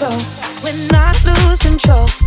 control. We're not losing control.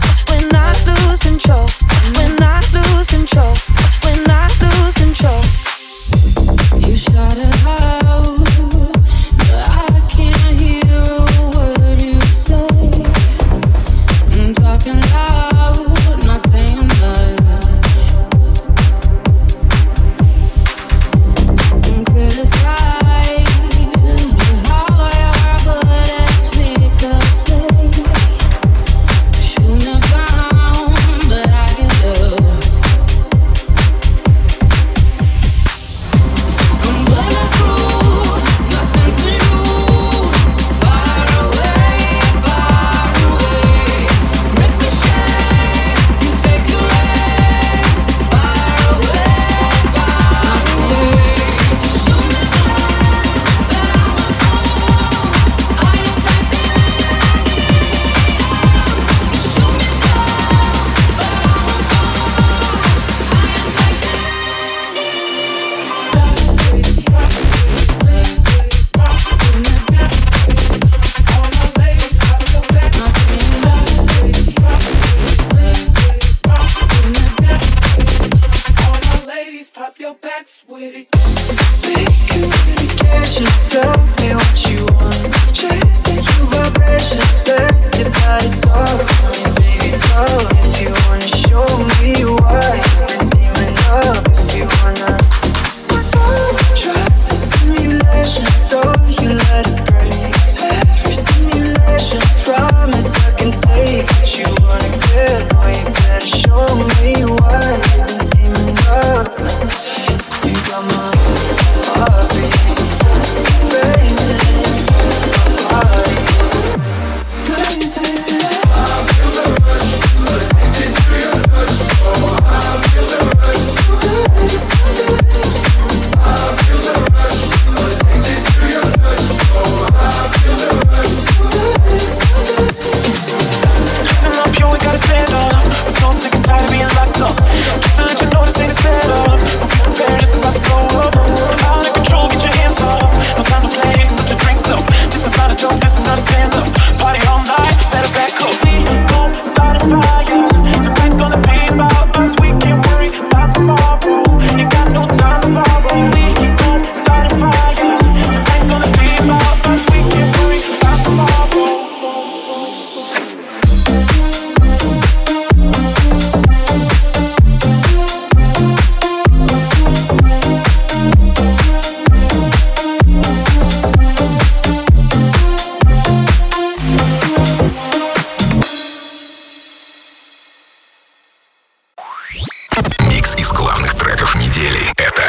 главных треков недели. Это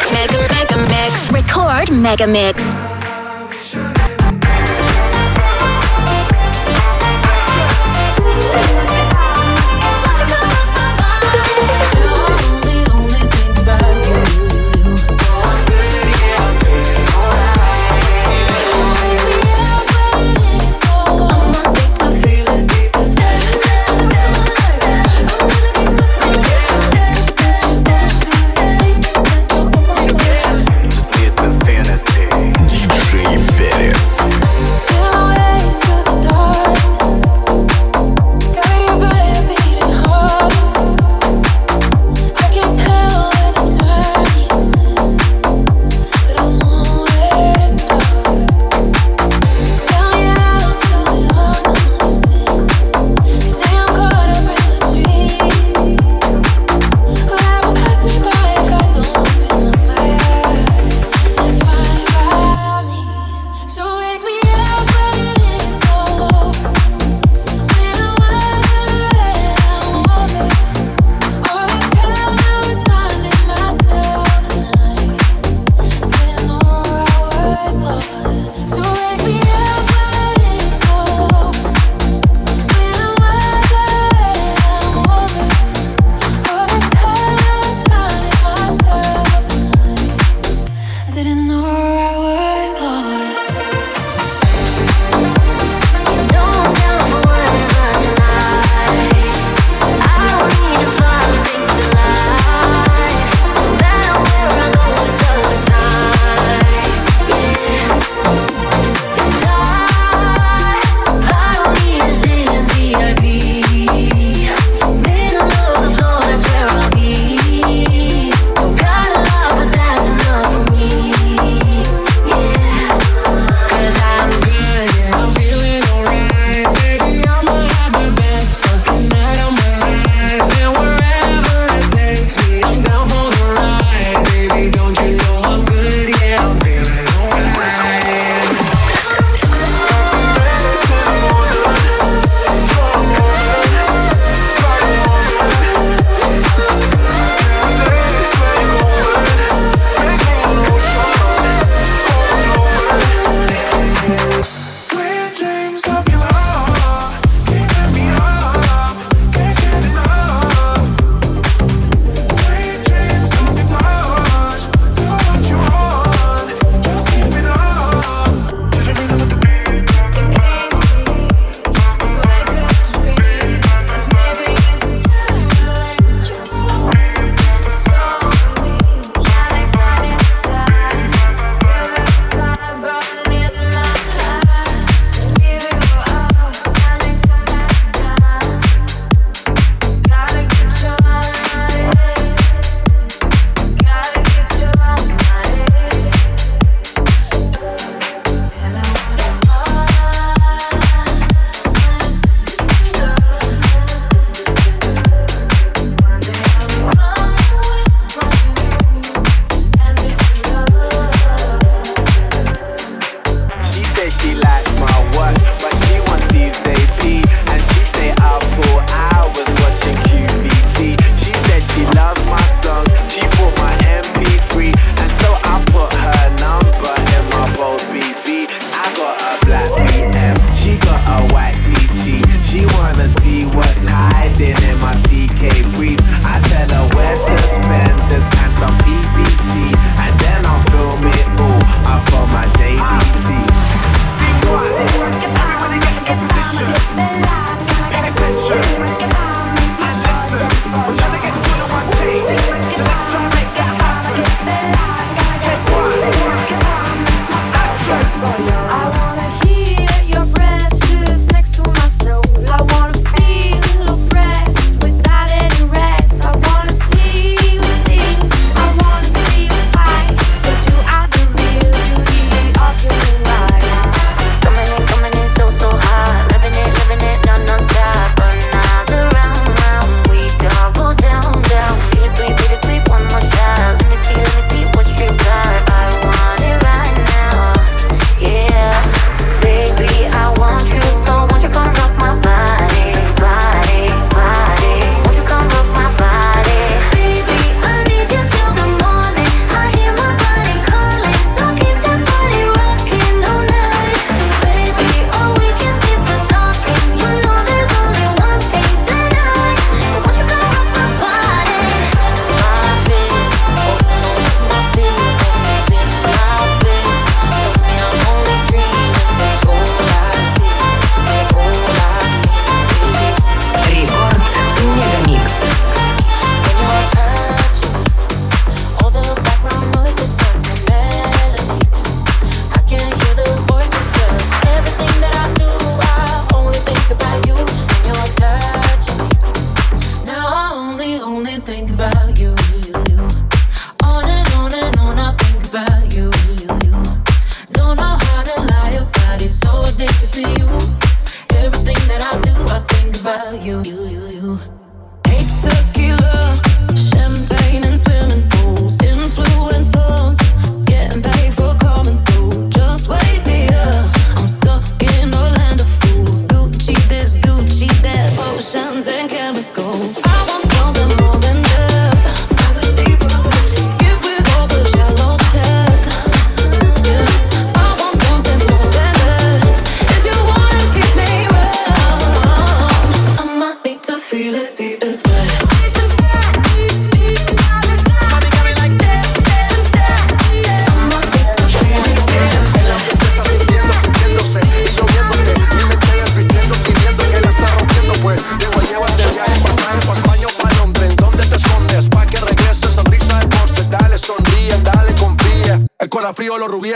Мегамикс. Record Мегамикс.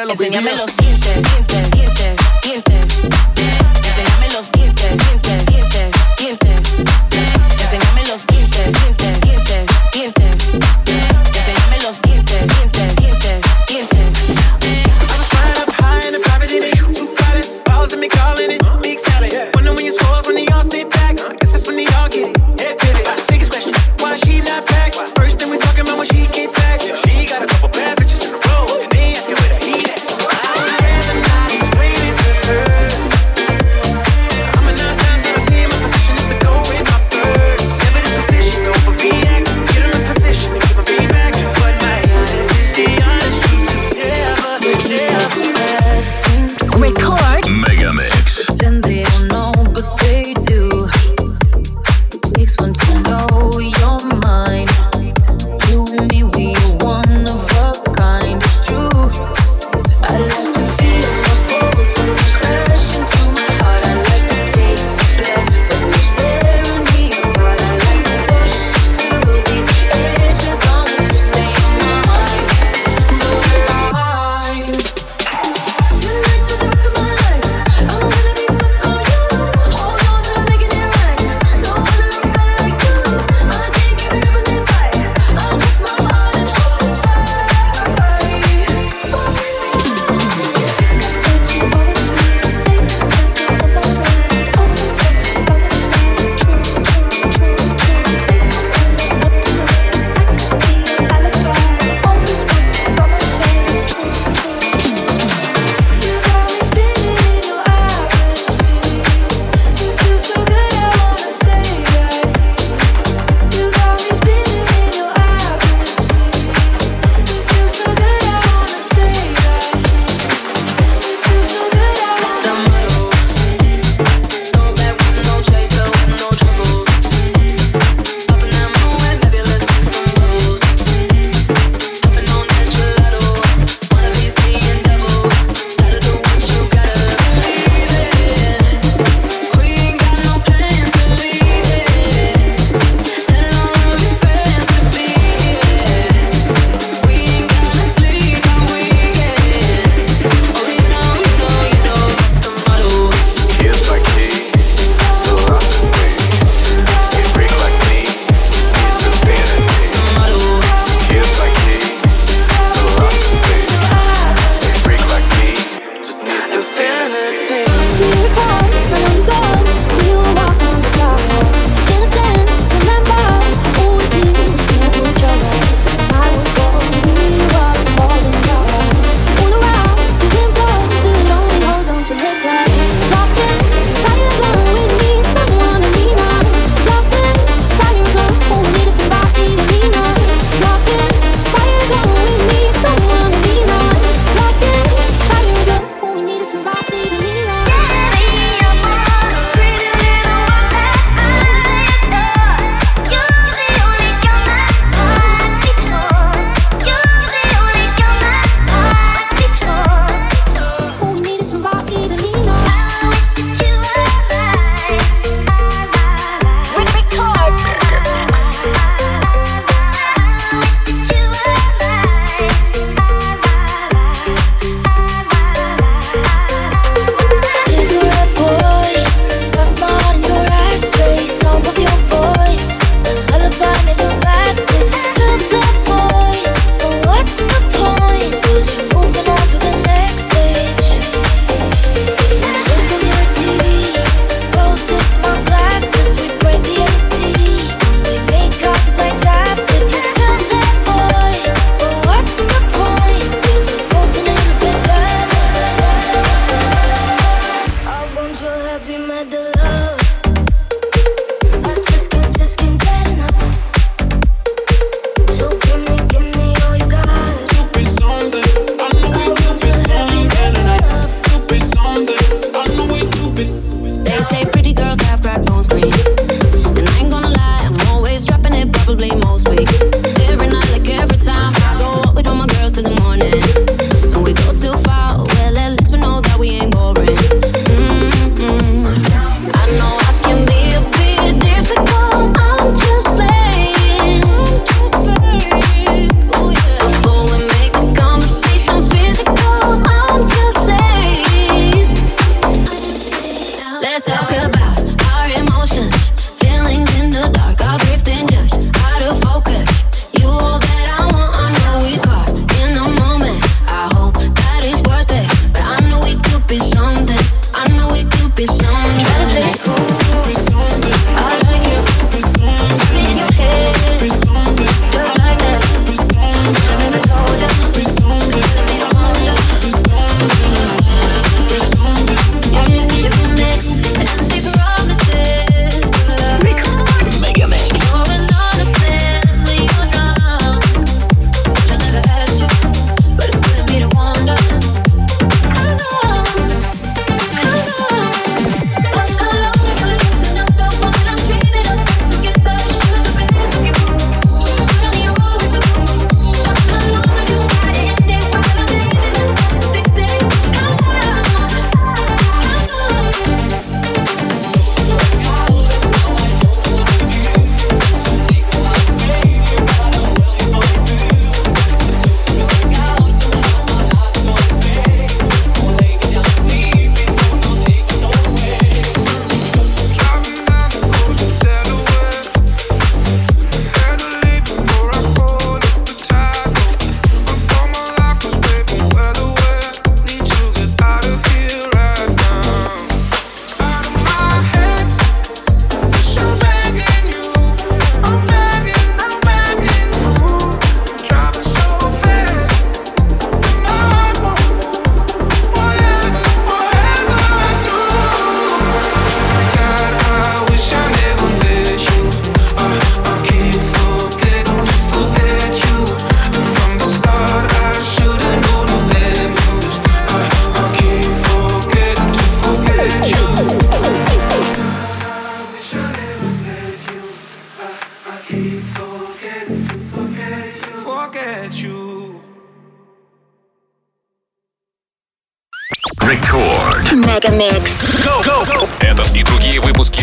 los los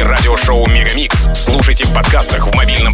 радиошоу Мегамикс. Слушайте в подкастах в мобильном